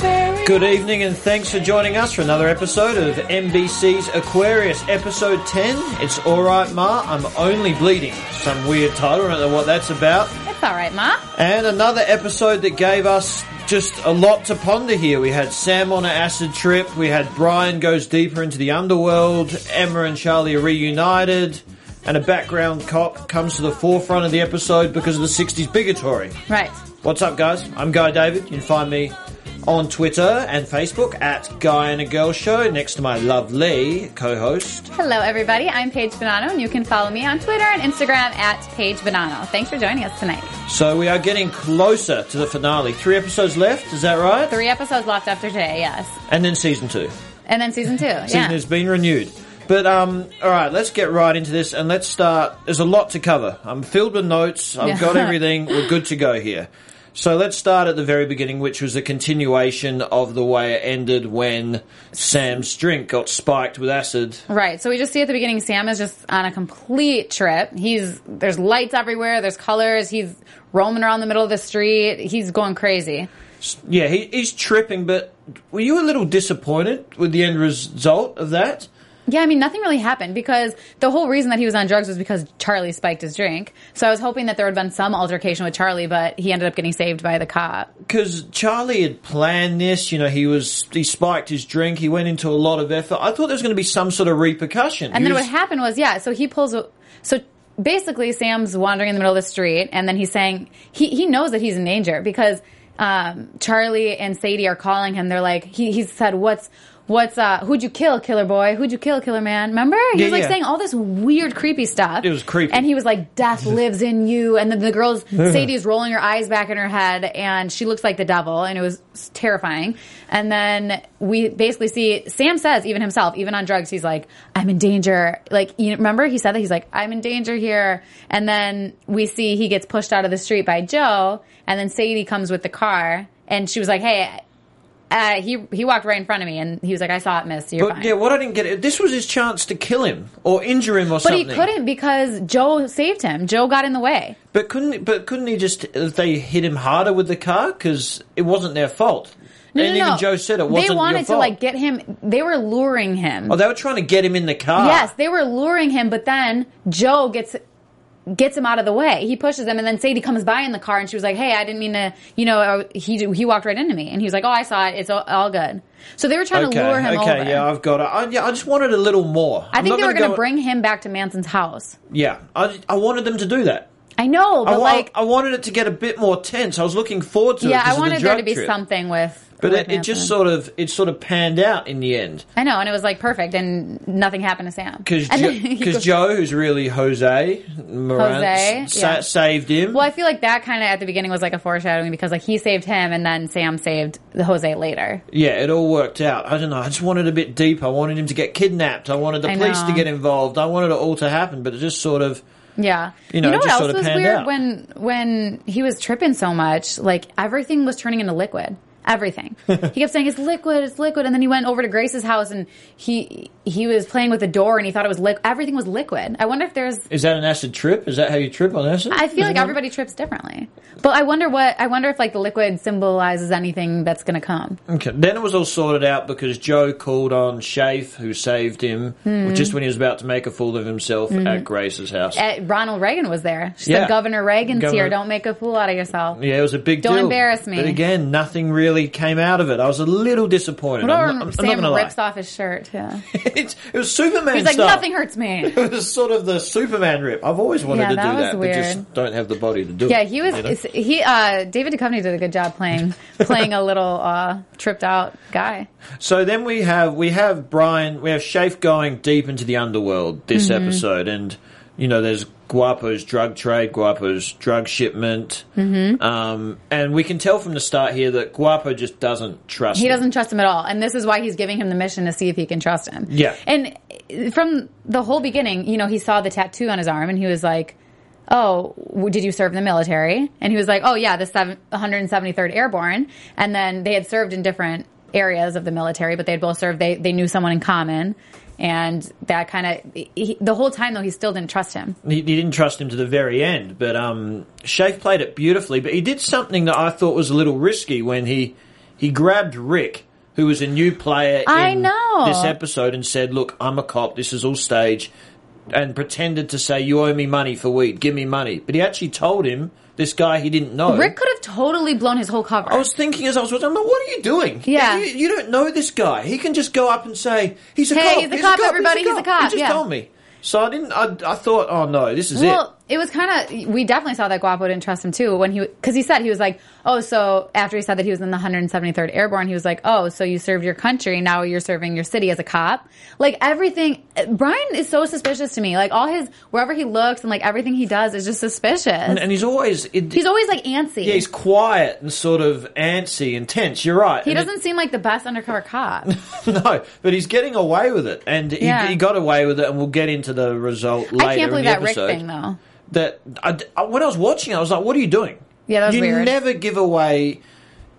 Good evening and thanks for joining us for another episode of NBC's Aquarius, episode 10. It's Alright Ma, I'm Only Bleeding. Some weird title, I don't know what that's about. It's all right, Ma. And another episode that gave us just a lot to ponder here. We had Sam on an acid trip, we had Brian goes deeper into the underworld, Emma and Charlie are reunited, and a background cop comes to the forefront of the episode because of the 60s bigotry. Right. What's up, guys? I'm Guy David. You can find me on Twitter and Facebook at Guy and a Girl Show next to my lovely co-host. Hello, everybody. I'm Paige Bonanno, and you can follow me on Twitter and Instagram at Paige Bonanno. Thanks for joining us tonight. So we are getting closer to the finale. Three episodes left, is that right? Three episodes left after today, yes. And then season two. And then season two. Season yeah. has been renewed. But um, all right, let's get right into this and let's start. There's a lot to cover. I'm filled with notes. I've got everything. We're good to go here. So let's start at the very beginning, which was a continuation of the way it ended when Sam's drink got spiked with acid. Right. So we just see at the beginning Sam is just on a complete trip. He's there's lights everywhere, there's colors, he's roaming around the middle of the street, he's going crazy. Yeah, he, he's tripping. But were you a little disappointed with the end result of that? Yeah, I mean, nothing really happened because the whole reason that he was on drugs was because Charlie spiked his drink. So I was hoping that there would have been some altercation with Charlie, but he ended up getting saved by the cop. because Charlie had planned this. You know, he was he spiked his drink. He went into a lot of effort. I thought there was going to be some sort of repercussion. And He then was- what happened was, yeah, so he pulls, a, so basically Sam's wandering in the middle of the street and then he's saying, he, he knows that he's in danger because, um, Charlie and Sadie are calling him. They're like, he, he said, what's, what's, uh, who'd you kill, killer boy? Who'd you kill, killer man? Remember? He Yeah, was like yeah. saying all this weird, creepy stuff. It was creepy. And he was like, death lives in you. And then the girl's, Sadie's rolling her eyes back in her head and she looks like the devil and it was terrifying. And then we basically see, Sam says, even himself, even on drugs, he's like, I'm in danger. Like, you remember he said that? He's like, I'm in danger here. And then we see he gets pushed out of the street by Joe and then Sadie comes with the car and she was like, hey, uh, he he walked right in front of me, and he was like, "I saw it, miss. You're But fine." yeah, what I didn't get this was his chance to kill him or injure him or but something. But he couldn't because Joe saved him. Joe got in the way. But couldn't but couldn't he just they hit him harder with the car because it wasn't their fault. No, and no, even no. Joe said it wasn't They wanted to like get him. They were luring him. Oh, they were trying to get him in the car. Yes, they were luring him, but then Joe gets gets him out of the way. He pushes him, and then Sadie comes by in the car, and she was like, "Hey, I didn't mean to. You know, uh, he he walked right into me." And he was like, "Oh, I saw it. It's all, all good." So they were trying Okay. to lure him over. okay. over. Yeah, I've got it. I, yeah, I just wanted a little more. I I'm think they were going to bring him back to Manson's house. Yeah, I, I wanted them to do that. I know, I, but wa- like, I wanted it to get a bit more tense. I was looking forward to it. yeah, I of the wanted there to be trip. something with. But it, it just sort of it sort of panned out in the end I know, and it was like perfect, and nothing happened to Sam. because And then he goes- Joe, who's really Jose, Moran, Jose, sa- yeah. saved him. Well, I feel like that kind of at the beginning was like a foreshadowing because like he saved him, and then Sam saved the Jose later. Yeah, it all worked out. I don't know. I just wanted a bit deep. I wanted him to get kidnapped. I wanted the I police to know. get involved. I wanted it all to happen, but it just sort of. Yeah. You know, it what just else sort of was panned weird out. when when he was tripping so much? Like everything was turning into liquid. Everything. he kept saying it's liquid, it's liquid, and then he went over to Grace's house and he he was playing with the door and he thought it was liquid. Everything was liquid. I wonder if there's. Is that an acid trip? Is that how you trip on acid? I feel Is like not- everybody trips differently, but I wonder what I wonder if like the liquid symbolizes anything that's going to come. Okay. Then it was all sorted out because Joe called on Shafe, who saved him Hmm. just when he was about to make a fool of himself at Grace's house. Uh, Ronald Reagan was there. She Yeah. said, "Governor Reagan's Governor- here. Don't make a fool out of yourself." yeah, it was a big Don't deal. embarrass me. But again, nothing really really came out of it. I was a little disappointed. I'm not, I'm not Sam lie. rips off his shirt? Yeah. It was Superman He's like, stuff. nothing hurts me. It was sort of the Superman rip. I've always wanted Yeah, to that do that, but just don't have the body to do Yeah, it. he was. you know? He uh, David Duchovny did a good job playing playing a little uh, tripped out guy. So then we have we have Brian, we have Shafe going deep into the underworld this Mm-hmm. episode, and you know there's Guapo's drug trade, Guapo's drug shipment, mm-hmm. um, and we can tell from the start here that Guapo just doesn't trust. Him. He him. doesn't trust him at all, and this is why he's giving him the mission to see if he can trust him. Yeah. and from the whole beginning, you know, he saw the tattoo on his arm, and he was like. Oh, did you serve in the military? And he was like, "Oh yeah, the seven, 173rd Airborne." And then they had served in different areas of the military, but they had both served. They they knew someone in common, and that kind of the whole time though he still didn't trust him. He, he didn't trust him to the very end, but um, Shafe played it beautifully. But he did something that I thought was a little risky when he he grabbed Rick, who was a new player I in know. this episode, and said, "Look, I'm a cop. This is all stage," and pretended to say, "You owe me money for weed. Give me money." But he actually told him this guy he didn't know. Rick could have totally blown his whole cover. I was thinking as I was watching, I'm like, what are you doing? Yeah. You, you don't know this guy. He can just go up and say, he's a Hey, cop. he's a cop, everybody, he's a cop, He just yeah. told me. So I didn't, I, I thought, oh no, this is. Well, it was kind of. We definitely saw that Guapo didn't trust him too when he because he said he was like, oh, so after he said that he was in the 173rd Airborne, he was like, oh, so you served your country, now you're serving your city as a cop. Like everything, Brian is so suspicious to me. Like all his wherever he looks and like everything he does is just suspicious. And, and he's always it, he's always like antsy. yeah, he's quiet and sort of antsy and tense. You're right. he And doesn't seem like the best undercover cop. no, but he's getting away with it, and he, Yeah. he got away with it, and we'll get into the result later. I can't believe in the that Rick episode. thing though. That I, when I was watching, I was like, "What are you doing?" Yeah, that was you weird. never give away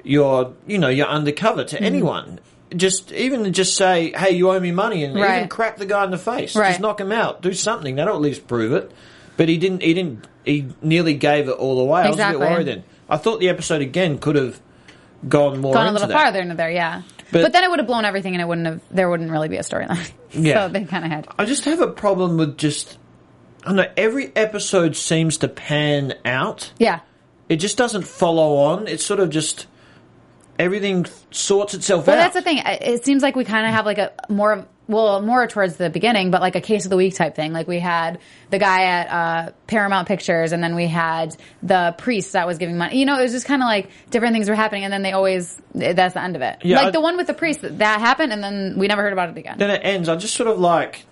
your, you know, your undercover to mm-hmm. anyone. Just even just say, "Hey, you owe me money," and even Right. crack the guy in the face. Right. Just knock him out. Do something. That'll at least prove it. But he didn't. He didn't. He nearly gave it all away. I was a bit worried then. I thought the episode again could have gone more Gone a little that. farther into there, yeah. But- But, then it would have blown everything, and it wouldn't have. There wouldn't really be a storyline. Yeah. so they kind of had. I just have a problem with just. I don't know. Every episode seems to pan out. Yeah. It just doesn't follow on. It's sort of just everything sorts itself out. Well, out. that's the thing. It seems like we kind of have like a more of well, more towards the beginning, but like a case of the week type thing. Like we had the guy at uh, Paramount Pictures, and then we had the priest that was giving money. You know, it was just kind of like different things were happening, and then they always that's the end of it. Yeah, like I- the one with the priest that happened, and then we never heard about it again. Then it ends. I just sort of like.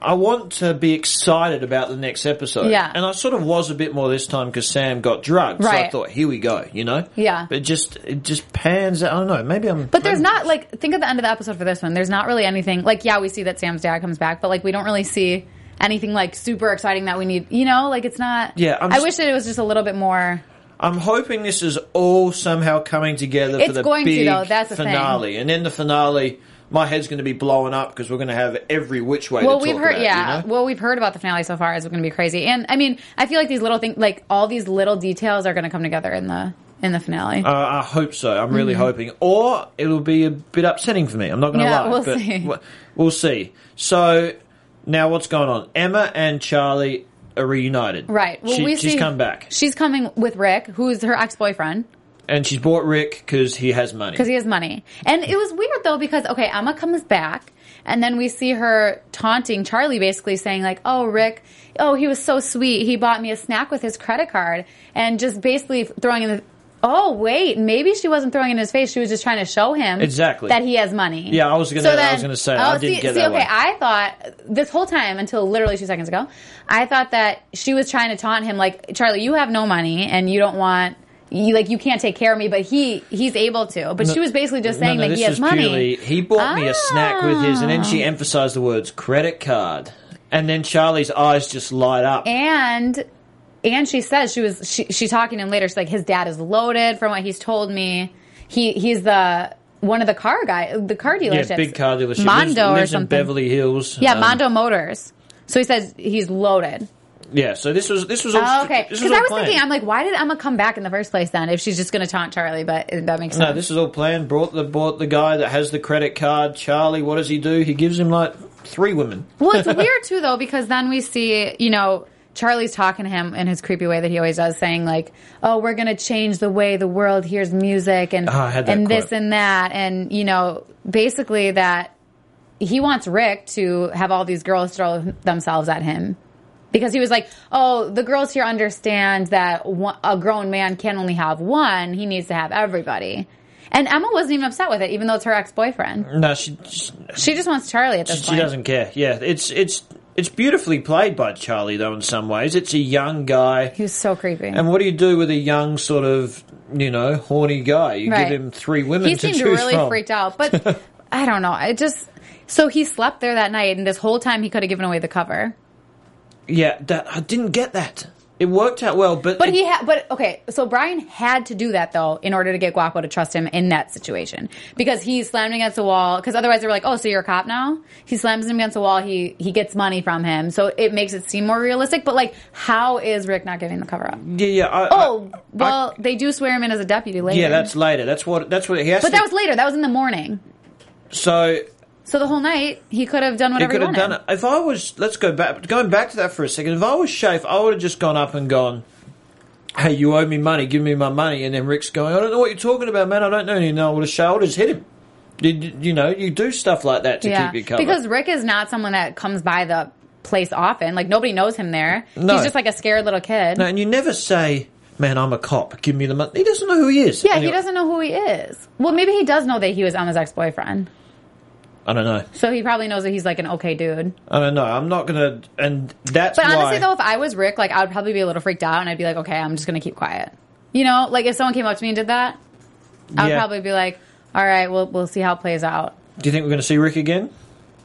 I want to be excited about the next episode. Yeah. And I sort of was a bit more this time because Sam got drugged. So I thought, here we go, you know? Yeah. But it just, it just pans out. I don't know. Maybe I'm. But there's maybe- not like think of the end of the episode for this one. There's not really anything like yeah, we see that Sam's dad comes back, but like we don't really see anything like super exciting that we need. You know, like it's not. Yeah, I'm I just- wish that it was just a little bit more. I'm hoping this is all somehow coming together It's for the going to, though. That's the thing. finale. And then the finale, my head's going to be blowing up because we're going to have every which way Well, we've heard, about, yeah. you know? Well, we've heard about the finale so far. It's going to be crazy, and I mean, I feel like these little things, like all these little details, are going to come together in the in the finale. Uh, I hope so. I'm really hoping, or it'll be a bit upsetting for me. I'm not going to Mm-hmm. Yeah, lie, we'll but see. we'll see. So now, what's going on? Emma and Charlie are reunited. right. Well, She- we she's see come back, She's coming with Rick, who's her ex boyfriend, and she's bought Rick because he has money. because he has money. And it was weird though because okay, Emma comes back, and then we see her taunting Charlie, basically saying like, "Oh, Rick." Oh, he was so sweet. He bought me a snack with his credit card, and just basically throwing in the. Oh wait, maybe she wasn't throwing it in his face. She was just trying to show him Exactly. that he has money. Yeah, I was gonna- I was gonna say, I oh, didn't see, get see, that okay. I thought this whole time until literally two seconds ago, I thought that she was trying to taunt him, like Charlie, you have no money and you don't want. You like you can't take care of me, but he he's able to. But she was basically just saying no, no, that he has money. purely he bought me a snack with his, and then she Ah. emphasized the words credit card, and then Charlie's eyes just light up. and and she says she was she she talking to him later. She's like, his dad is loaded from what he's told me. He he's the one of the car guy, the car yeah, big car dealership. Mondo lives, or lives in something. Beverly Hills. Yeah, Um, Mondo Motors. So he says he's loaded. Yeah, so this was this was all Oh, okay, because I was planned. thinking, I'm like, why did Emma come back in the first place then? If she's just going to taunt Charlie, but that makes sense. no, this is all planned. Brought the bought the guy that has the credit card. Charlie, what does he do? He gives him like three women. Well, it's weird too, though, because then we see, you know, Charlie's talking to him in his creepy way that he always does, saying like, "Oh, we're gonna change the way the world hears music and Oh, I had that and this and that," and you know, basically that he wants Rick to have all these girls throw themselves at him. Because he was like, oh, the girls here understand that one, a grown man can only have one. He needs to have everybody. And Emma wasn't even upset with it, even though it's her ex boyfriend. No, she she, She just wants Charlie at this she point. doesn't care. Yeah, it's it's it's beautifully played by Charlie though. In some ways, it's a young guy. He was so creepy. And what do you do with a young sort of you know horny guy? You Right. give him three women he to seemed really from. freaked out, but I don't know. I just so he slept there that night, and this whole time he could have given away the cover. Yeah, that I didn't get that. It worked out well, but But it- he had, but okay, so Brian had to do that though in order to get Guapo to trust him in that situation because he slammed him against the wall. Because otherwise they were like, "Oh, so you're a cop now?" He slams him against the wall. He he gets money from him, so it makes it seem more realistic. But like, how is Rick not giving the cover up? yeah, yeah. I, Oh, I- well, they do swear him in as a deputy later. yeah, that's later. That's what that's what he has. But to, that was later. That was in the morning. so So the whole night he could have done whatever He could he have done it. If I was, let's go back, going back to that for a second. If I was Shafe, I would have just gone up and gone, "Hey, you owe me money. Give me my money." And then Rick's going, "I don't know what you're talking about, man. I don't know." And I would have shoulders hit him. You, you know, you do stuff like that to Yeah, keep your cover. because Rick is not someone that comes by the place often. Like nobody knows him there. No. He's just like a scared little kid. no, and you never say, "Man, I'm a cop. Give me the money." He doesn't know who he is. yeah, And he doesn't know who he is. Well, maybe he does know that he was Emma's ex boyfriend. I don't know. So he probably knows that he's like an okay dude. I don't know. I'm not gonna. And that's But why. honestly, though, if I was Rick, like I would probably be a little freaked out, and I'd be like, okay, I'm just gonna keep quiet. You know, like if someone came up to me and did that, I would Yeah. probably be like, all right, we'll we'll see how it plays out. do you think we're going to see Rick again?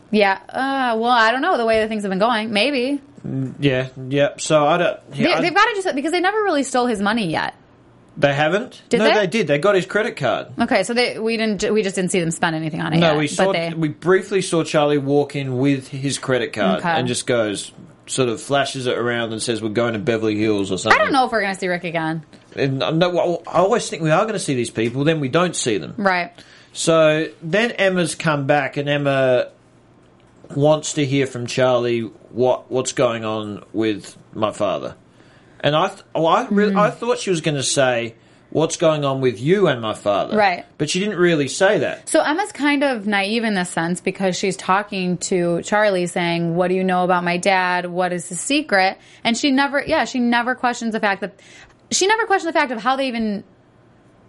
Yeah. Uh, well, I don't know the way that things have been going. Maybe Yeah, yeah. So I don't. Yeah, they, I- they've got to just because they never really stole his money yet. They haven't. Did no, they? they did. They got his credit card. Okay, so they we didn't we just didn't see them spend anything on it. No, yet, we saw. They, We briefly saw Charlie walk in with his credit card Okay. and just goes, sort of flashes it around and says, "We're going to Beverly Hills" or something. I don't know if we're gonna see Rick again. And, uh, no, I always think we are going to see these people, then we don't see them. Right. So then Emma's come back, and Emma wants to hear from Charlie what what's going on with my father. And I, th- well, I, re- hmm. I thought she was going to say what's going on with you and my father, Right. But she didn't really say that. So Emma's kind of naive in this sense because she's talking to Charlie saying, What do you know about my dad? What is the secret? And she never, yeah, she never questions the fact that, she never questioned the fact of how they even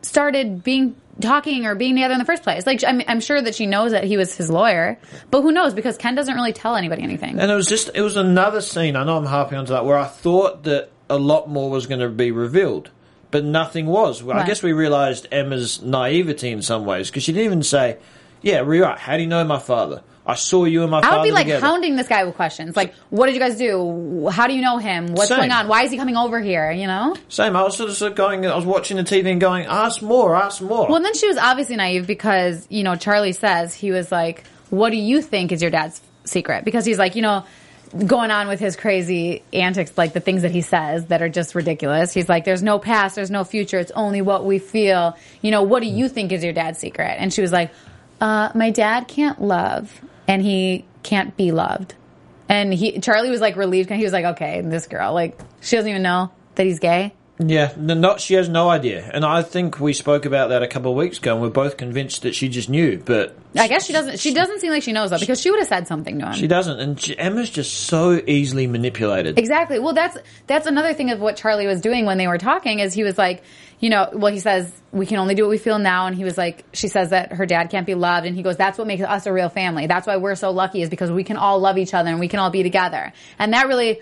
started being talking or being together in the first place. Like, I'm, I'm sure that she knows that he was his lawyer, but who knows because Ken doesn't really tell anybody anything. And it was just, it was another scene, I know I'm harping onto that, where I thought that a lot more was going to be revealed, but nothing was. Well, I guess we realised Emma's naivety in some ways, because she didn't even say, yeah, right, how do you know my father? I saw you and my I father I would be like together. hounding this guy with questions. Like, what did you guys do? How do you know him? What's Same. going on? Why is he coming over here? You know? Same, I was sort of, sort of going, I was watching the TV and going, ask more, ask more. Well, then she was obviously naive because, you know, Charlie says, he was like, what do you think is your dad's secret? Because he's like, you know, going on with his crazy antics, like the things that he says that are just ridiculous. He's like, there's no past, there's no future, it's only what we feel. You know, what do you think is your dad's secret? And she was like, uh, my dad can't love and he can't be loved. And he, Charlie was like relieved. He was like, okay, this girl, like, she doesn't even know that he's gay. Yeah, not, she has no idea. And I think we spoke about that a couple of weeks ago, and we're both convinced that she just knew, but I guess she doesn't, she doesn't seem like she knows though because she would have said something to him. she doesn't. And she, Emma's just so easily manipulated. Exactly. Well, that's that's another thing of what Charlie was doing when they were talking is he was like, you know, well, he says we can only do what we feel now, and he was like, she says that her dad can't be loved, and he goes, that's what makes us a real family. That's why we're so lucky is because we can all love each other and we can all be together, and that really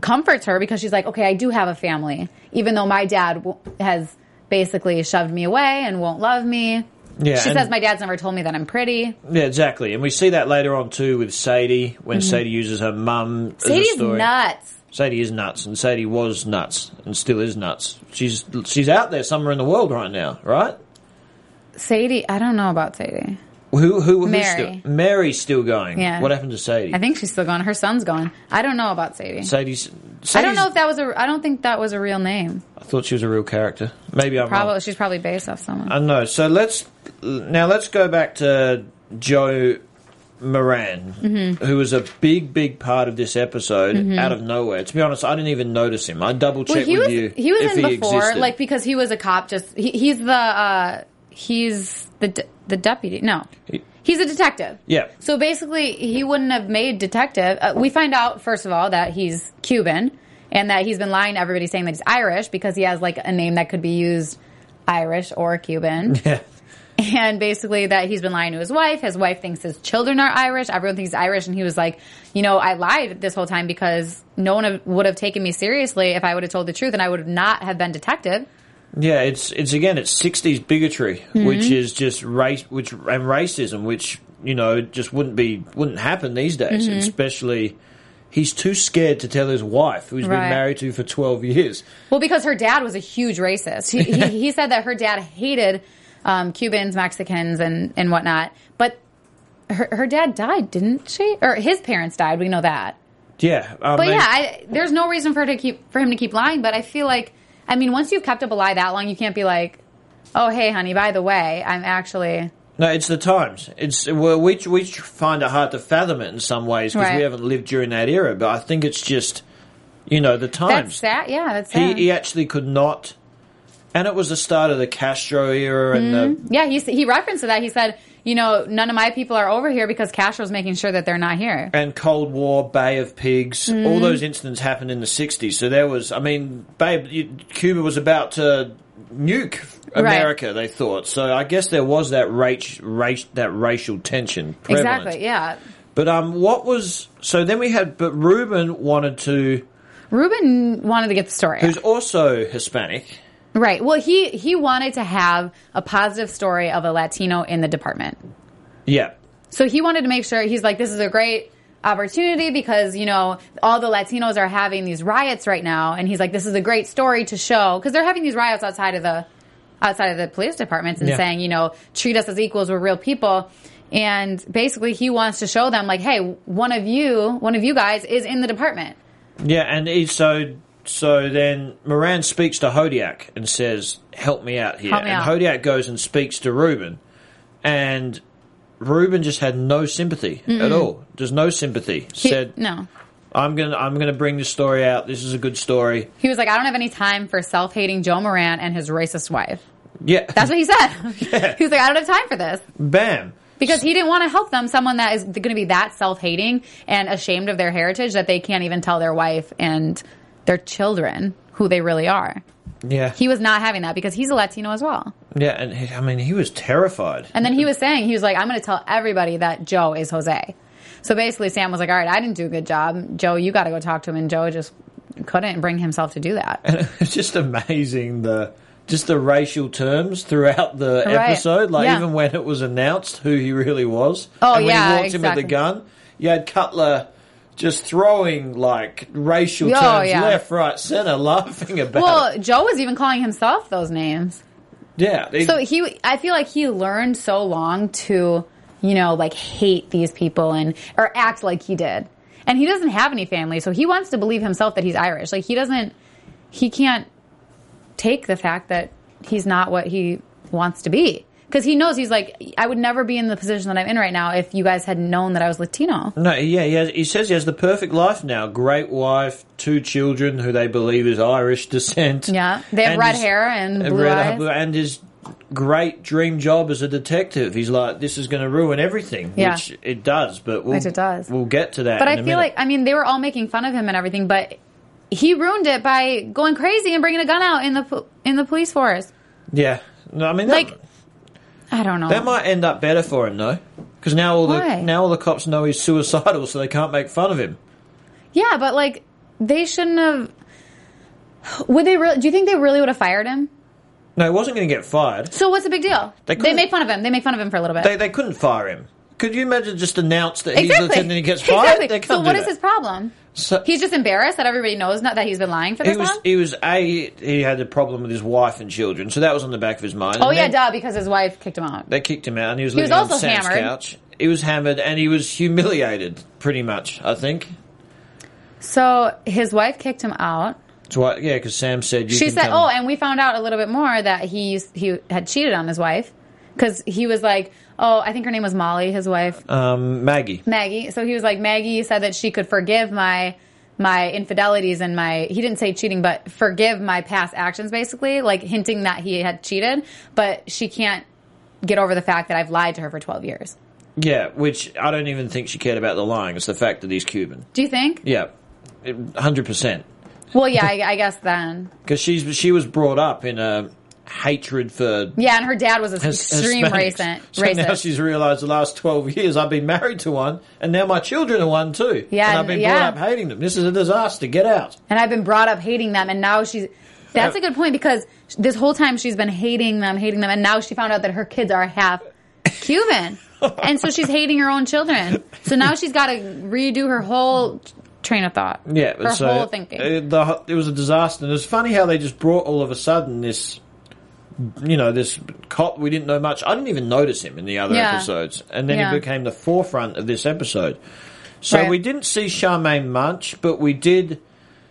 comforts her because she's like, okay, I do have a family, even though my dad w- has basically shoved me away and won't love me. Yeah, she says my dad's never told me that I'm pretty. Yeah, exactly. And we see that later on too with Sadie when Sadie uses her mum as a Mm-hmm. Sadie's nuts. Sadie is nuts, and Sadie was nuts, and still is nuts. She's she's out there somewhere in the world right now, right? Sadie, I don't know about Sadie. Who who who's Mary. Still, Mary's still going. Yeah. What happened to Sadie? I think she's still gone. Her son's gone. I don't know about Sadie. Sadie's. Sadie's I don't know if that was a. I don't think that was a real name. I thought she was a real character. Maybe I'm Probably wrong. she's probably based off someone. I know. So let's now let's go back to Joe Moran, Mm-hmm. who was a big, big part of this episode, out of nowhere. To be honest, I didn't even notice him. I double Well, checked he with was you he was in he before, existed. like because he was a cop. Just he, he's the uh, he's the de- the deputy. No, he's a detective. yeah, So basically, he wouldn't have made detective. Uh, we find out first of all that he's Cuban and that he's been lying to everybody saying that he's Irish because he has like a name that could be used Irish or Cuban. yeah, and basically that he's been lying to his wife. His wife thinks his children are Irish. Everyone thinks he's Irish, and he was like, you know, I lied this whole time because no one have- would have taken me seriously if I would have told the truth, and I would not have been detective. Yeah. It's it's again, it's '60s bigotry, Mm-hmm. which is just race, which and racism, which you know just wouldn't be wouldn't happen these days, Mm-hmm. especially. He's too scared to tell his wife, who's Right. been married to for 12 years. Well, because her dad was a huge racist. He, he, he said that her dad hated um, Cubans, Mexicans, and, and whatnot. But her, her dad died, didn't she? Or his parents died. We know that. Yeah. I But yeah, I, there's no reason for her to keep for him to keep lying. But I feel like, I mean, once you've kept up a lie that long, you can't be like, "Oh, hey, honey, by the way, I'm actually." No, it's the times. It's well, we we find it hard to fathom it in some ways because Right. we haven't lived during that era. But I think it's just, you know, the times. That's sad. Yeah, that's He he actually could not, and it was the start of the Castro era and the mm-hmm. yeah, he he referenced to that. He said, "You know, none of my people are over here because Castro's making sure that they're not here." and Cold War, Bay of Pigs. Mm-hmm. All those incidents happened in the '60s. So there was, I mean, Babe, you, Cuba was about to nuke America. They thought. So I guess there was that race, race that racial tension. Prevalent. Exactly. Yeah. But um, what was so? Then we had, but Ruben wanted to, Ruben wanted to get the story. out. who's also Hispanic. Right. Well, he he wanted to have a positive story of a Latino in the department. Yeah, So he wanted to make sure he's like, this is a great opportunity because you know all the Latinos are having these riots right now, and he's like, this is a great story to show because they're having these riots outside of the outside of the police departments and Yeah. saying, you know, treat us as equals, we're real people. And basically, he wants to show them, like, hey, one of you, one of you guys, is in the department. yeah, and he, so so then Moran speaks to Hodiak and says, "Help me out here." Help me and out. Hodiak goes and speaks to Ruben, and Ruben just had no sympathy at all. Just no sympathy. He- Said, no. "I'm gonna I'm gonna bring this story out. This is a good story." He was like, I don't have any time for self hating Joe Moran and his racist wife. Yeah, That's what he said. Yeah. He was like, I don't have time for this. bam. Because he didn't want to help them, someone that is going to be that self hating and ashamed of their heritage that they can't even tell their wife and their children who they really are. Yeah, He was not having that because he's a Latino as well. yeah, and he, I mean, he was terrified. And then he was saying, he was like, I'm going to tell everybody that Joe is Jose. So basically, Sam was like, All right, I didn't do a good job. Joe, you got to go talk to him. And Joe just couldn't bring himself to do that. it's just amazing the just the racial terms throughout the Right. episode. Like Yeah. even when it was announced who he really was. Oh, and when yeah, he walked him with exactly. the gun, you had Cutler just throwing like racial Oh, terms yeah. left, right, center, laughing about Well, it. Joe was even calling himself those names. Yeah, they- So he, I feel like he learned so long to, you know, like hate these people and or act like he did. And he doesn't have any family, so he wants to believe himself that he's Irish. Like he doesn't, he can't take the fact that he's not what he wants to be because he knows he's like, I would never be in the position that I'm in right now if you guys had known that I was Latino. no, yeah, he, has, he says he has the perfect life now. Great wife, two children who they believe is Irish descent. Yeah, they have And red his- hair and blue red- eyes. and his great dream job as a detective. He's like, this is going to ruin everything, Yeah. which it does. But we'll, Which it does. We'll get to that. But I feel minute. like, I mean, they were all making fun of him and everything, but he ruined it by going crazy and bringing a gun out in the in the police force. yeah, no, I mean, Like, that, I don't know. that might end up better for him though, because now all the now all the cops know he's suicidal, so they can't make fun of him. yeah, but like, they shouldn't have. Would they really? Do you think they really would have fired him? No, he wasn't going to get fired. So what's the big deal? They They, make fun of him. They make fun of him for a little bit. They they couldn't fire him. Could you imagine just announce that he's exactly. lieutenant and he gets fired? Exactly. So what is that. his problem? So- He's just embarrassed that everybody knows not that he's been lying for He this was long. he was a he had a problem with his wife and children, so that was on the back of his mind. oh And yeah, then duh, because his wife kicked him out. They kicked him out, and he was He was living on also Sam's hammered. couch. He was hammered, and he was humiliated, pretty much. I think. So his wife kicked him out. Why, yeah, because Sam said you she said, come- "Oh, and we found out a little bit more that he used, he had cheated on his wife because he was like, oh, I think her name was Molly, his wife. Um, Maggie. Maggie. So he was like, Maggie said that she could forgive my my infidelities and my he didn't say cheating, but forgive my past actions, basically, like hinting that he had cheated, but she can't get over the fact that I've lied to her for twelve years. Yeah, which I don't even think she cared about the lying. It's the fact that he's Cuban. Do you think? Yeah, hundred percent. Well, yeah, I, I guess then. Because she's she was brought up in a hatred for Yeah, and her dad was an extreme racist. So racist. now she's realised the last twelve years I've been married to one, and now my children are one too. Yeah, and I've been yeah. brought up hating them. This is a disaster. Get out. and I've been brought up hating them, and now she's. That's a good point because this whole time she's been hating them, hating them, and now she found out that her kids are half Cuban, and so she's hating her own children. So now she's got to redo her whole train of thought. Yeah, her so whole thinking. uh, the, it was a disaster. And it's funny how they just brought all of a sudden this, you know, this cop. We didn't know much. I didn't even notice him in the other Yeah. episodes, and then Yeah. he became the forefront of this episode. So Right. we didn't see Charmaine much, but we did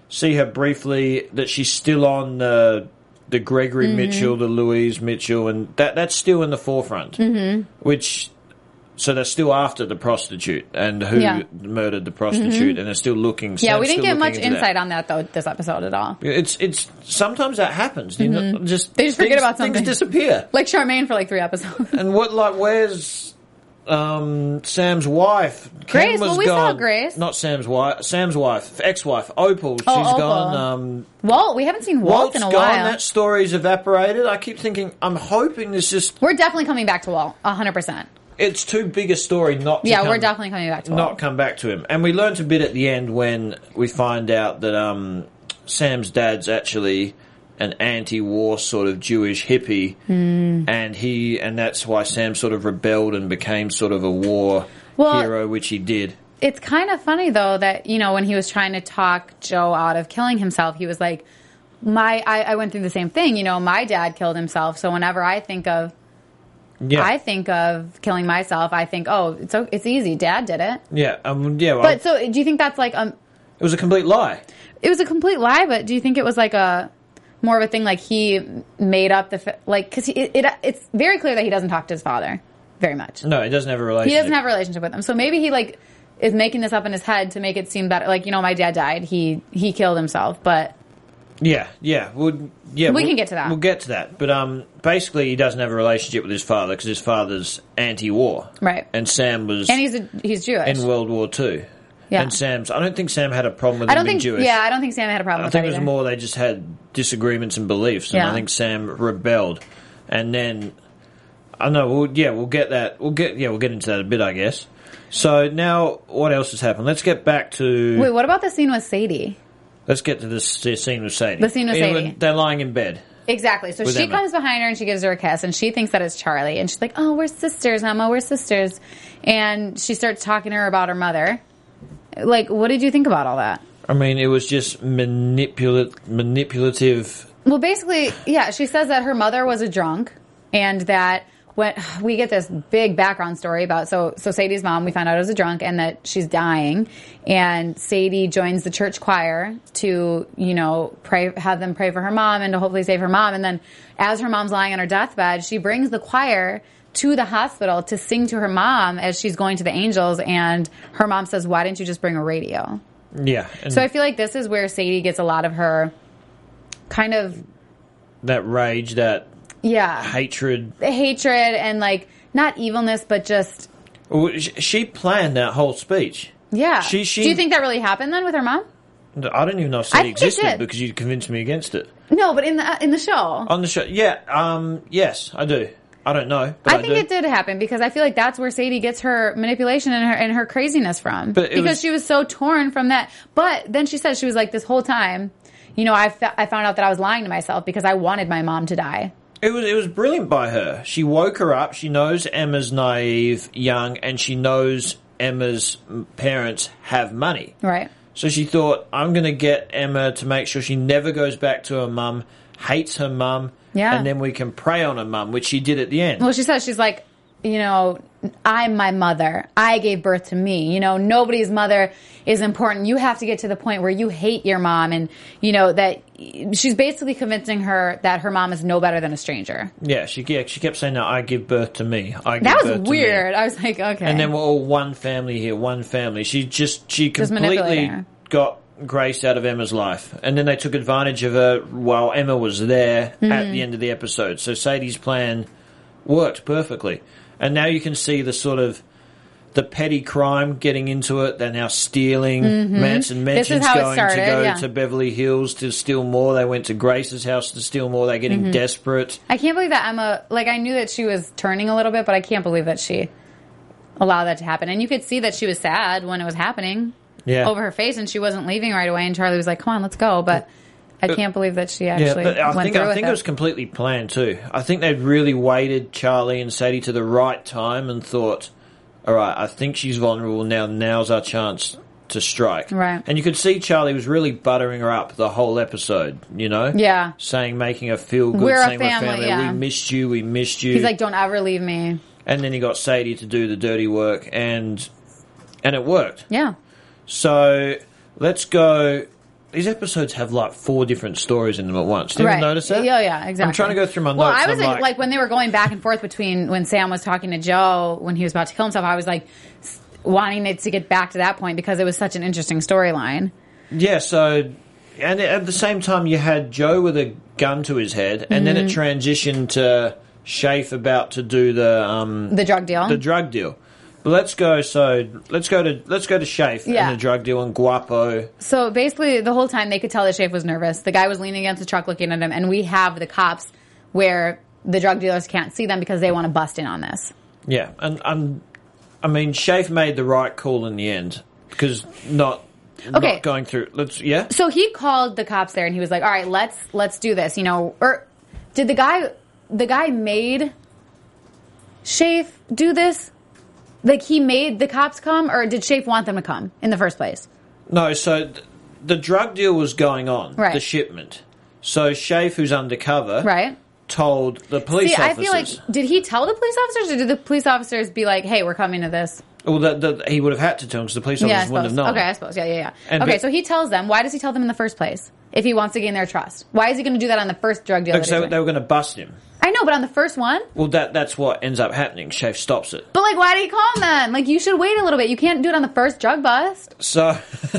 see her briefly. That she's still on the the Gregory Mm-hmm. Mitchell, the Louise Mitchell, and that that's still in the forefront. Mm-hmm. Which so they're still after the prostitute and who Yeah. Mm-hmm. murdered the prostitute, and they're still looking. yeah, we didn't get much into that. insight on that though this episode at all. It's it's sometimes that happens. You know, just Mm-hmm. They just forget about something. Things disappear. Like Charmaine for like three episodes. and what like where's um, Sam's wife? Grace, well, we saw. Grace. Not Sam's wife. Sam's wife, ex-wife, Opal. She's Oh, Opal. gone. Um, Walt, we haven't seen Walt Walt's in a gone. while. That story's evaporated. I keep thinking. I'm hoping this just. We're definitely coming back to Walt, hundred percent. It's too big a story not. to Yeah, come- we're definitely coming back to not come back to him. And we learnt a bit at the end when we find out that um, Sam's dad's actually an anti-war sort of Jewish hippie, Hmm. and he and that's why Sam sort of rebelled and became sort of a war Well- hero, which he did. It's kind of funny though that you know when he was trying to talk Joe out of killing himself, he was like, "My, I, I went through the same thing. You know, my dad killed himself. So whenever I think of, Yeah, I think of killing myself, I think, oh, it's it's easy. Dad did it. yeah, um, yeah. Well, But so, do you think that's like um, it was a complete lie. it was a complete lie? But do you think it was like a more of a thing like he made up the like because it, it it's very clear that he doesn't talk to his father very much. No, he doesn't have a relationship. He doesn't have a relationship with him. So maybe he like is making this up in his head to make it seem better. Like you know, my dad died. He he killed himself, but Yeah, yeah, we'll, yeah. We we'll- can get to that. We'll get to that. But um, basically, he doesn't have a relationship with his father because his father's anti-war, Right. And Sam was and he's a, he's Jewish. in World War Two. Yeah. And Sam's. I don't think Sam had a problem with I don't being think. Jewish. Yeah, I don't think Sam had a problem I with think it was either. more they just had disagreements and beliefs, and Yeah. I think Sam rebelled, and then I know. We'll, yeah, we'll get that. We'll get. Yeah, we'll get into that a bit, I guess. So now, what else has happened? Let's get back to. Wait, what about the scene with Sadie? Let's get to this, this scene with Sadie. The scene with Sadie. They're lying in bed. Exactly. So With she Emma. comes behind her and she gives her a kiss, and she thinks that it's Charlie, and she's like, "Oh, we're sisters, Emma. We're sisters." And she starts talking to her about her mother. Like, what did you think about all that? I mean, it was just manipula- manipulative. Well, basically, yeah, she says that her mother was a drunk and that when we get this big background story about so so Sadie's mom we found out is a drunk and that she's dying and Sadie joins the church choir to, you know, pray have them pray for her mom and to hopefully save her mom and then as her mom's lying on her deathbed, she brings the choir to the hospital to sing to her mom as she's going to the angels and her mom says, "Why didn't you just bring a radio?" Yeah. So I feel like this is where Sadie gets a lot of her kind of that rage, that yeah hatred. hatred and like not evilness, but just She planned that whole speech. yeah. She- she- Do you think that really happened then with her mom? I don't even know if Sadie it existed did. because you convinced me against it. No, but in the in the show, On the show, yeah, um, yes, I do. I don't know, but I, I think do. it did happen because I feel like that's where Sadie gets her manipulation and her and her craziness from. But because was- she was so torn from that. But then she said she was like this whole time. You know, I, fa- I found out that I was lying to myself because I wanted my mom to die. It was it was brilliant by her. She woke her up. She knows Emma's naive, young, and she knows Emma's parents have money. Right. So she thought, I'm going to get Emma to make sure she never goes back to her mum, hates her mum, Yeah. and then we can prey on her mum, which she did at the end. Well, she says she's like, you know, I'm my mother. I gave birth to me. You know, nobody's mother is important. You have to get to the point where you hate your mom and, you know, that she's basically convincing her that her mom is no better than a stranger. Yeah, she yeah, she kept saying, that I give birth to me. I give That birth was to me." weird. I was like, okay. And then we're all one family here, one family. She just she completely her. got Grace out of Emma's life, and then they took advantage of her while Emma was there Mm-hmm. at the end of the episode. So Sadie's plan worked perfectly, and now you can see the sort of. The petty crime getting into it. They're now stealing. Manson Mm-hmm. Is mentions going started, to go yeah. to Beverly Hills to steal more. They went to Grace's house to steal more. They're Mm-hmm. getting desperate. I can't believe that Emma, like, I knew that she was turning a little bit, but I can't believe that she allowed that to happen. And you could see that she was sad when it was happening Yeah. over her face and she wasn't leaving right away. And Charlie was like, come on, let's go. But I can't believe that she Yeah, actually but I went think through I with think it. it was completely planned too. I think they'd really waited Charlie and Sadie to the right time and thought, "All right, I think she's vulnerable now. Now's our chance to strike." Right. And you could see Charlie was really buttering her up the whole episode. You know, Yeah. saying, making her feel good, We're a saying, "We're family, yeah. We missed you. We missed you." He's like, don't ever leave me. and then he got Sadie to do the dirty work, and and it worked. Yeah. So let's go. These episodes have like four different stories in them at once. Did you notice that? Yeah, yeah, exactly. I'm trying to go through my Well, notes. I was like, like, when they were going back and forth between when Sam was talking to Joe when he was about to kill himself. I was like wanting it to get back to that point because it was such an interesting storyline. Yeah, so and at the same time you had Joe with a gun to his head, and then it Mm-hmm. transitioned to Shafe about to do the um The drug deal. the drug deal. Let's go. So let's go to let's go to Shafe Yeah. and the drug deal and Guapo. So basically, the whole time they could tell that Shafe was nervous. The guy was leaning against the truck looking at him, and we have the cops where the drug dealers can't see them because they want to bust in on this. Yeah, and um, I mean Shafe made the right call in the end because not Okay. not going through. Let's yeah. So he called the cops there, and he was like, "All right, let's let's do this." You know, or did the guy the guy made Shafe do this? Like he made the cops come, or did Shafe want them to come in the first place? No, so th- the drug deal was going on, Right. the shipment. So Shafe, who's undercover, Right. told the police See, I officers. feel like did he tell the police officers, or did the police officers be like, "Hey, we're coming to this"? well, that, he would have had to tell them because the police I officers wouldn't suppose. have known. Okay, I suppose. Yeah, yeah, yeah. And okay, but- so he tells them. Why does he tell them in the first place? If he wants to gain their trust, why is he going to do that on the first drug deal? Because they, they were going to bust him. I know, but on the first one. Well, that that's what ends up happening. Shafe stops it. But like, why did he call him then? Like, you should wait a little bit. You can't do it on the first drug bust. So,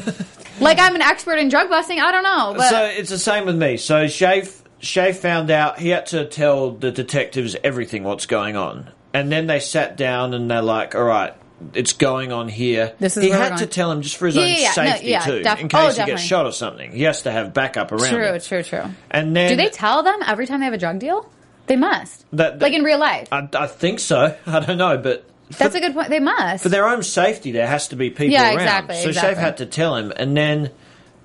Like, I'm an expert in drug busting. I don't know, but so it's the same with me. So Shafe Shafe found out he had to tell the detectives everything what's going on, and then they sat down and they're like, "All right." It's going on here. This is he had to tell him just for his Yeah, own yeah, yeah. No, safety yeah, too, def- in oh, case he definitely. gets shot or something. He has to have backup around. true, him. true, true. And then Do they tell them every time they have a drug deal? They must. That- like in real life. I, I think so. I don't know, but That's a good point. They must. for their own safety, there has to be people Yeah, around. exactly, so exactly. Shafe had to tell him, and then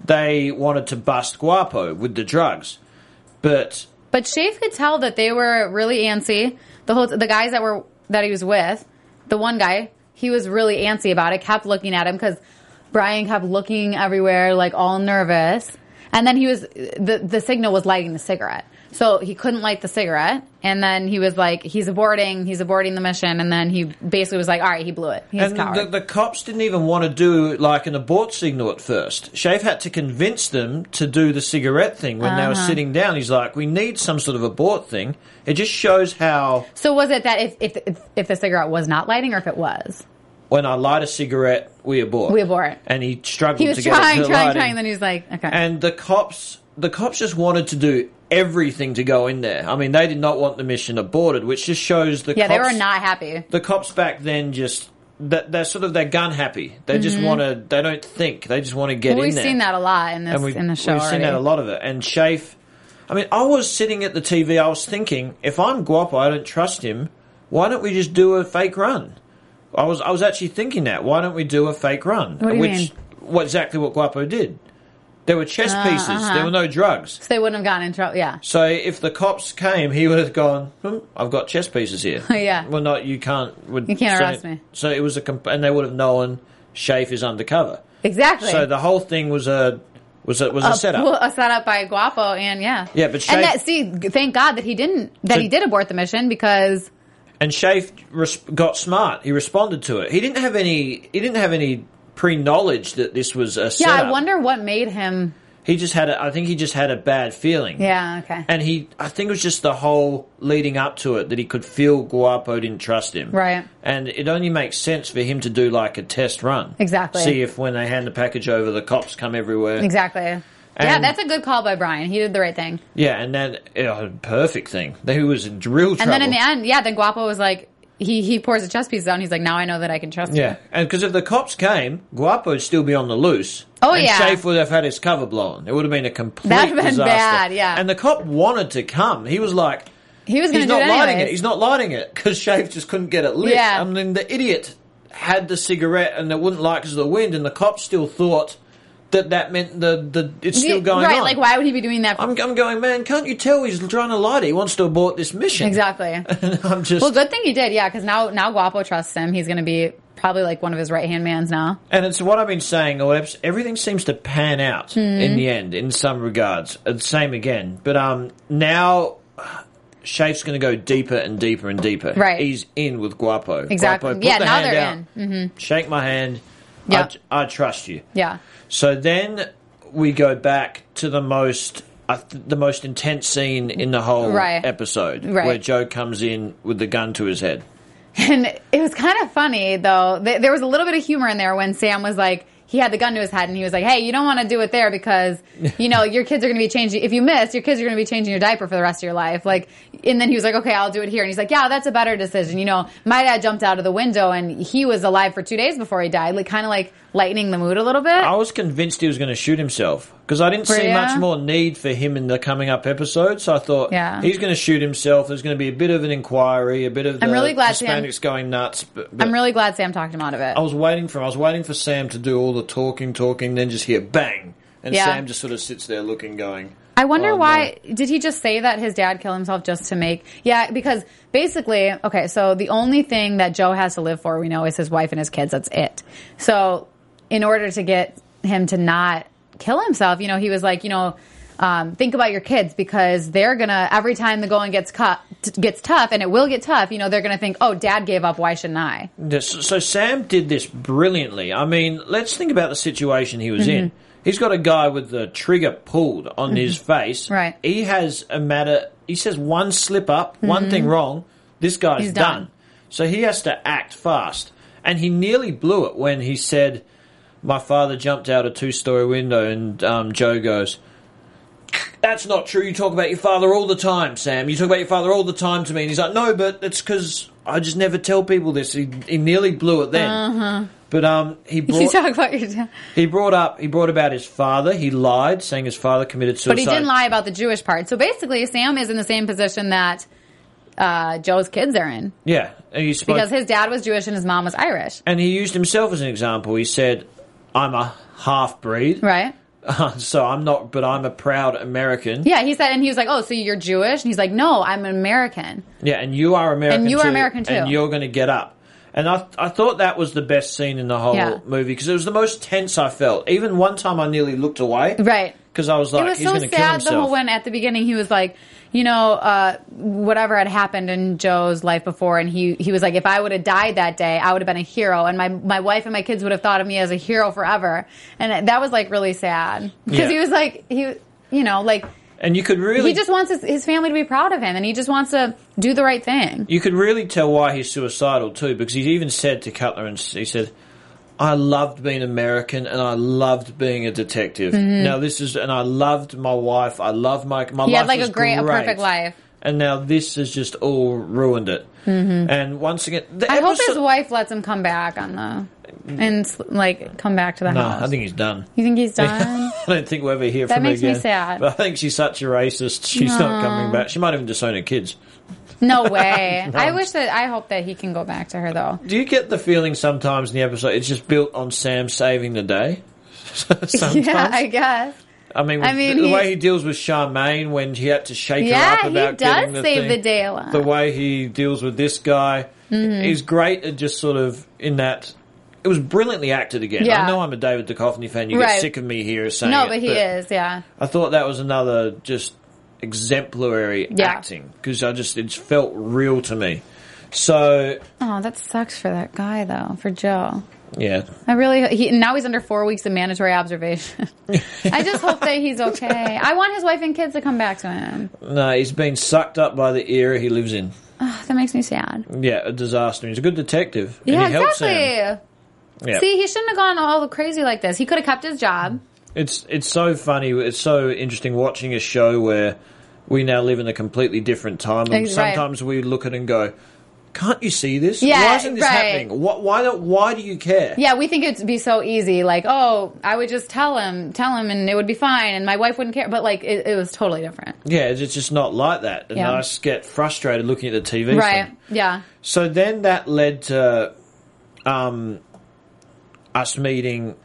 they wanted to bust Guapo with the drugs, but But Shafe could tell that they were really antsy. The whole the guys that were that he was with, the one guy, he was really antsy about it. Kept looking at him because Brian kept looking everywhere, like all nervous. And then he was the the signal was lighting the cigarette, so he couldn't light the cigarette. And then he was like, he's aborting, he's aborting the mission. And then he basically was like, all right, he blew it. He's and the, the cops didn't even want to do like an abort signal at first. Shafe had to convince them to do the cigarette thing when they were Uh-huh. sitting down. He's like, "We need some sort of abort thing." It just shows how so was it that if, if if if the cigarette was not lighting, or if it was, when I light a cigarette, we abort. We abort. And he struggled he was to get it trying, to trying, lighting. trying. Then he was like, okay. And the cops, the cops just wanted to do everything to go in there. I mean, they did not want the mission aborted, which just shows the yeah, cops, they were not happy. The cops back then just that they're sort of they're gun happy. They just mm-hmm. want to. They don't think. They just want to get Well, in we've there. seen that a lot in this and we've, in the show we've seen that a lot of it. And Shafe, I mean, I was sitting at the TV. I was thinking, if I'm Guapo, I don't trust him. Why don't we just do a fake run? I was I was actually thinking that. Why don't we do a fake run? What do you Which mean? what exactly what Guapo did. There were chess Uh, pieces. uh-huh. There were no drugs. So they wouldn't have gotten in trouble. Yeah. So if the cops came, he would have gone. Hmm, I've got chess pieces here. Yeah. Well, not you can't. Would, You can't so, arrest me. So it was a comp- and they would have known Shafe is undercover. Exactly. So the whole thing was a was a was a, setup. well, a setup by Guapo, and yeah. Yeah, but and that see, thank God that he didn't that So- he did abort the mission because And Shafe res- got smart. He responded to it. He didn't have any. He didn't have any pre-knowledge that this was a Yeah, setup. I wonder what made him. He just had. A, I think he just had a bad feeling. Yeah, okay. And he, I think it was just the whole leading up to it that he could feel Guapo didn't trust him. Right. And it only makes sense for him to do like a test run. Exactly. See if when they hand the package over, the cops come everywhere. Exactly. Yeah, that's a good call by Brian. He did the right thing. Yeah, and then uh, perfect thing. He was in real trouble. And then in the end, yeah, then Guapo was like, he he pours the chess pieces out. and He's like, now I know that I can trust Yeah, you. and because if the cops came, Guapo would still be on the loose. Oh, and yeah. Shafe would have had his cover blown. It would have been a complete That'd have been disaster. bad, yeah. And the cop wanted to come. He was like, He was he's not it lighting it. He's not lighting it because Shafe just couldn't get it lit. Yeah. I mean, the idiot had the cigarette and it wouldn't light because of the wind, and the cop still thought that that meant the the it's still going right, on. like why would he be doing that? I'm, I'm going, man. Can't you tell he's trying to light it? He wants to abort this mission. exactly. I'm just well, good thing he did, yeah, because now now Guapo trusts him. He's going to be probably like one of his right hand mans now. And it's what I've been saying. Everything seems to pan out Hmm. in the end, in some regards. Same again, but um, now Shafe's going to go deeper and deeper and deeper. Right. he's in with Guapo. Exactly. Guapo, put Yeah, the now hand they're out, in. Shake my hand. Yeah. I, I trust you. Yeah. So then we go back to the most. Uh, the most intense scene in the whole Right. episode, Right. where Joe comes in with the gun to his head. And it was kind of funny though. There was a little bit of humor in there when Sam was like, he had the gun to his head and he was like, "Hey, you don't want to do it there because you know your kids are going to be changing. If you miss, your kids are going to be changing your diaper for the rest of your life." Like, and then he was like, "Okay, I'll do it here." And he's like, "Yeah, that's a better decision." You know, my dad jumped out of the window and he was alive for two days before he died, like kind of like lightening the mood a little bit. I was convinced he was going to shoot himself because I didn't see much more need for him in the coming up episode. So I thought Yeah. he's going to shoot himself. There's going to be a bit of an inquiry, a bit of the I'm really glad Sam- Hispanics going nuts. But, but I'm really glad Sam talked him out of it. I was waiting for him. I was waiting for Sam to do all the talking, talking, then just hear bang, and Yeah. Sam just sort of sits there looking, going. I wonder Oh, why did he just say that his dad killed himself just to make yeah because basically okay so the only thing that Joe has to live for we know is his wife and his kids that's it so in order to get him to not kill himself you know he was like you know um, think about your kids because they're gonna every time the going gets cut gets tough and it will get tough you know they're gonna think oh dad gave up why shouldn't I Yes, So Sam did this brilliantly. I mean, let's think about the situation he was in. Mm-hmm. He's got a guy with the trigger pulled on his face. Right. He has a matter. He says one slip up, one thing wrong. This guy's Mm-hmm. Done. done. So he has to act fast, and he nearly blew it when he said, "My father jumped out a two-story window," and um, Joe goes. That's not true. You talk about your father all the time, Sam. You talk about your father all the time to me. And he's like, no, but it's because I just never tell people this. He, he nearly blew it then. But um, he you brought talk about your dad he brought up he brought about his father. He lied, saying his father committed suicide. but he didn't lie about the Jewish part so basically Sam is in the same position that uh, Joe's kids are in Yeah, spoke, because his dad was Jewish and his mom was Irish. and he used himself as an example. He said, "I'm a half breed, Right? so I'm not, but I'm a proud American. Yeah, he said, and he was like, "Oh, so you're Jewish?" And he's like, "No, I'm an American." Yeah, and you are American, And you are American, too. and you're going to get up." And I, I thought that was the best scene in the whole Yeah. movie because it was the most tense I felt. Even one time, I nearly looked away, Right. Because I was like, it was "He's so going to kill himself." when at the beginning he was like, you know, uh, whatever had happened in Joe's life before, and he he was like, if I would have died that day, I would have been a hero, and my my wife and my kids would have thought of me as a hero forever, and that was like really sad because Yeah. he was like he, you know, like and you could really he just wants his, his family to be proud of him, and he just wants to do the right thing. You could really tell why he's suicidal too, because he even said to Cutler, and he said, "I loved being American, and I loved being a detective. Now this is, and I loved my wife. I loved my my Mm-hmm. He life had like a great, a perfect life. and now this has just all ruined it. Mm-hmm. And once again, the I hope his wife lets him come back on the and like come back to the house. No, house. I think he's done. you think he's done. I don't think we'll ever hear That from makes her me sad. But I think she's such a racist. She's not coming back. She might even disown her kids. No way. I wish that I hope that he can go back to her though. Do you get the feeling sometimes in the episode it's just built on Sam saving the day? sometimes. Yeah, I guess. I mean, I mean, the, the way he deals with Charmaine when he had to shake her Yeah, up he does getting the save thing. the day a lot. The way he deals with this guy Mm-hmm. is great at just sort of in that. It was brilliantly acted again. Yeah. I know I'm a David Duchovny fan. You Right. get sick of me here saying No, it, but he is, yeah. I thought that was another just exemplary Yeah. acting because I just it felt real to me. So Oh, that sucks for that guy though, for Joe. yeah, I really he now he's under four weeks of mandatory observation. I just hope that he's okay. I want his wife and kids to come back to him. no, he's been sucked up by the era he lives in. Ugh, that makes me sad. Yeah, a disaster. He's a good detective. Yeah, exactly. Yeah. See, he shouldn't have gone all crazy like this. He could have kept his job. It's it's so funny. It's so interesting watching a show where we now live in a completely different time, and sometimes we look at it and go, "Can't you see this? Yeah, why isn't this right. happening? Why don't? Why do you care?" Yeah, we think it'd be so easy. Like, oh, I would just tell him, tell him, and it would be fine, and my wife wouldn't care. But like, it, it was totally different. Yeah, it's it's just not like that, and Yeah. I just get frustrated looking at the TV. Right? thing. Yeah. So then that led to um, us meeting.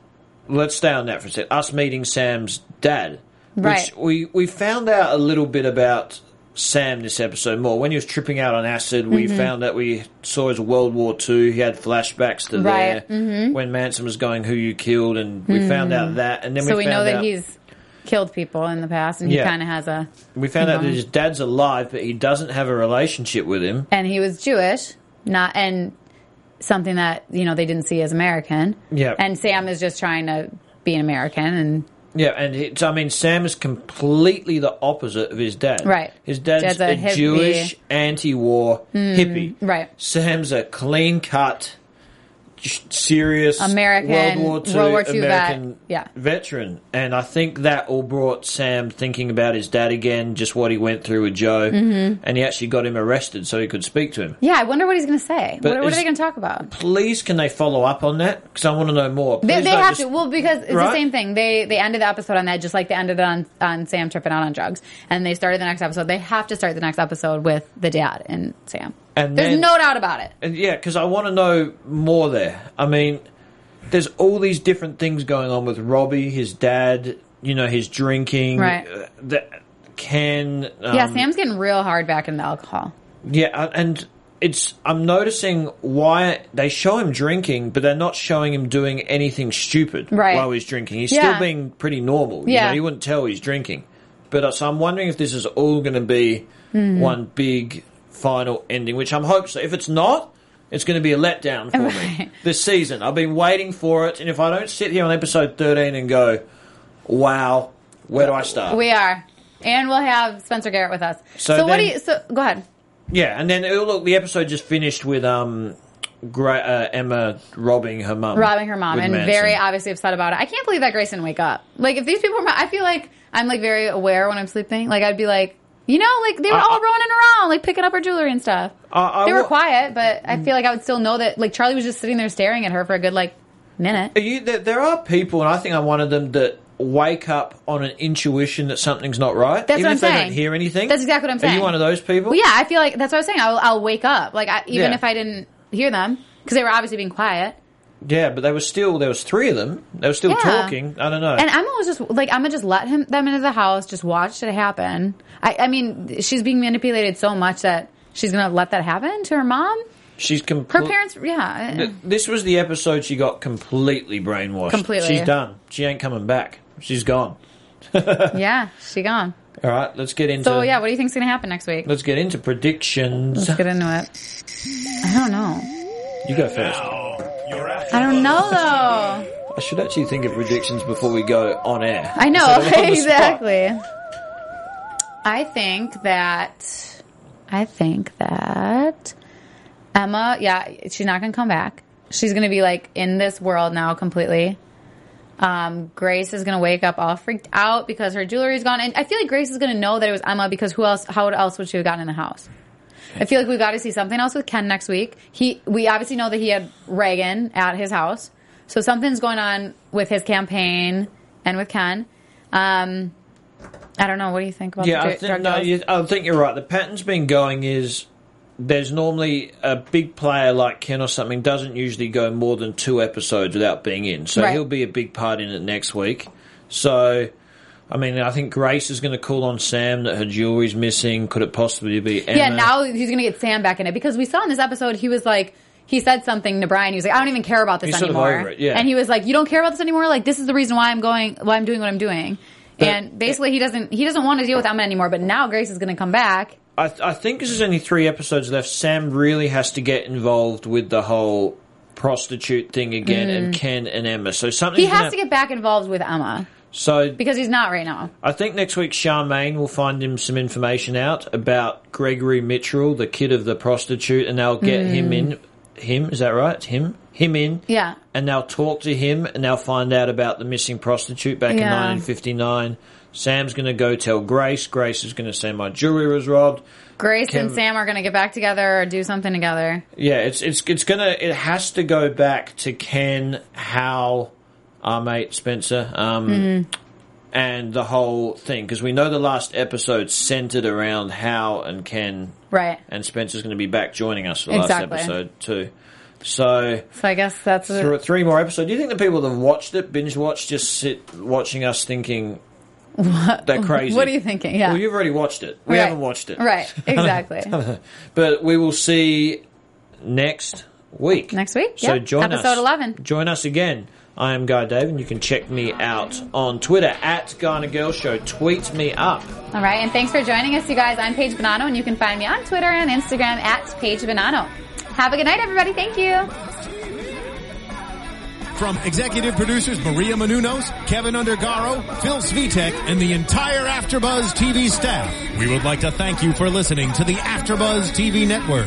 Let's stay on that for a sec. Us meeting Sam's dad. Right. Which we, we found out a little bit about Sam this episode more. When he was tripping out on acid, we Mm-hmm. found that we saw his World War II. He had flashbacks to Right. Mm-hmm. there when Manson was going, "Who you killed?" and we found out that. And then So we, we know found that out, he's killed people in the past, and he Yeah. kind of has a. we found out that his dad's alive, but he doesn't have a relationship with him. And he was Jewish, not and something that you know they didn't see as American. Yeah. And Sam is just trying to be an American, and Yeah, and it's, I mean, Sam is completely the opposite of his dad. Right. His dad's, Dad's a a. Jewish anti-war hmm, hippie. right. Sam's a clean-cut, j- serious American- World War II, World War II vet. American Yeah. veteran, and I think that all brought Sam thinking about his dad again, just what he went through with Joe, Mm-hmm. and he actually got him arrested so he could speak to him. yeah, I wonder what he's going to say. What, what are they going to talk about? Please, can they follow up on that? Because I want to know more. They, Please they don't have just- to. Well, because it's the same thing. They they ended the episode on that, just like they ended it on on Sam tripping out on drugs, and they started the next episode. They have to start the next episode with the dad and Sam. And There's then- no doubt about it. And yeah, because I want to know more there. I mean, there's all these different things going on with Robbie, his dad, you know, his drinking. Right. Uh, the, Ken. Um, yeah, Sam's getting real hard back in the alcohol. Yeah, uh, and it's. I'm noticing why they show him drinking, but they're not showing him doing anything stupid Right. while he's drinking. He's Yeah. still being pretty normal. You Yeah. know, you wouldn't tell he's drinking. But uh, so I'm wondering if this is all going to be Mm-hmm. one big final ending, which I'm hoping so. If it's not, it's going to be a letdown for me this season. I've been waiting for it, and if I don't sit here on episode 13 and go, "Wow, where do I start?" We are, and we'll have Spencer Garrett with us. So So, what do you? So go ahead. Yeah, and then oh, look, the episode just finished with um, Gra- uh, Emma robbing her mum, robbing her mom and Manson. very obviously upset about it. I can't believe that Grace didn't wake up. Like if these people were, I feel like I'm like very aware when I'm sleeping. Like I'd be like, you know, like they were I- all running around, like picking up her jewelry and stuff. I- I they were quiet, but I mm. feel like I would still know that. Like Charlie was just sitting there staring at her for a good like minute. Are you, there, there are people, and I think I'm one of them that wake up on an intuition that something's not right, That's even what if I'm they saying. don't hear anything. That's exactly what I'm saying. Are you one of those people? Well, yeah, I feel like that's what I was saying. I'll, I'll wake up, like I, even Yeah. if I didn't hear them because they were obviously being quiet. Yeah, but they were still there was three of them. They were still Yeah. talking. I don't know. And Emma was just like, Emma just let him them into the house, just watched it happen. I, I mean, she's being manipulated so much that she's gonna let that happen to her mom. She's Her parents, yeah. This was the episode she got completely brainwashed. Completely. She's done. She ain't coming back. She's gone. Yeah, she gone. All right, let's get into. So yeah, what do you think's gonna happen next week? Let's get into predictions. Let's get into it. I don't know. You go first. I don't know though. I should actually think of predictions before we go on air. I know Instead of on the spot. exactly. I think that I think that Emma, yeah, she's not gonna come back. She's gonna be like in this world now completely. Um, Grace is gonna wake up all freaked out because her jewelry's gone, and I feel like Grace is gonna know that it was Emma because who else? How else would she have gotten in the house? I feel like we've got to see something else with Ken next week. He, we obviously know that he had Reagan at his house, so something's going on with his campaign and with Ken. Um, I don't know. What do you think about Yeah, the I think no, you, I think you're right. The pattern's been going is there's normally a big player like Ken or something doesn't usually go more than two episodes without being in, so Right. he'll be a big part in it next week. So. I mean, I think Grace is going to call on Sam that her jewelry's missing. Could it possibly be Emma? Yeah, now he's going to get Sam back in it because we saw in this episode he was like he said something to Brian. He was like, "I don't even care about this He's sort of anymore." it, yeah. And he was like, "You don't care about this anymore? Like this is the reason why I'm going, why I'm doing what I'm doing." But- and basically, he doesn't he doesn't want to deal with Emma anymore. But now Grace is going to come back I, I think this is only three episodes left. Sam really has to get involved with the whole prostitute thing again, and Ken and Emma. So something Mm. He has to get back involved with Emma So because he's not right now. I think next week Charmaine will find him some information out about Gregory Mitchell, the kid of the prostitute, and they'll get him mm. in. Him is that right? Him, him in. Yeah. And they'll talk to him, and they'll find out about the missing prostitute back in 1959. Sam's going to go tell Grace. Grace is going to say my jewelry was robbed. Grace and Sam are going to get back together or do something together. Yeah, it's it's it's gonna it has to go back to Ken, Hal, our mate Spencer, um, Mm-hmm. and the whole thing because we know the last episode centered around Hal and Ken, Right. and Spencer's going to be back joining us for the Exactly. last episode too. So So I guess that's a, three more episodes. Do you think the people that have watched it, binge watched, just sit watching us thinking they're crazy? What are you thinking? Yeah. Well, you've already watched it. We Right. haven't watched it, Right. Exactly. But we will see next week. Next week, So yeah. join us. Episode 11. Join us again. I am Guy Dave, and you can check me out on Twitter at Guy and a Girl Show. Tweet me up. All right. And thanks for joining us, you guys. I'm Paige Bonanno, and you can find me on Twitter and Instagram at Paige Bonanno. Have a good night, everybody. Thank you. From executive producers Maria Menounos, Kevin Undergaro, Phil Svitek, and the entire Afterbuzz TV staff, we would like to thank you for listening to the Afterbuzz TV network.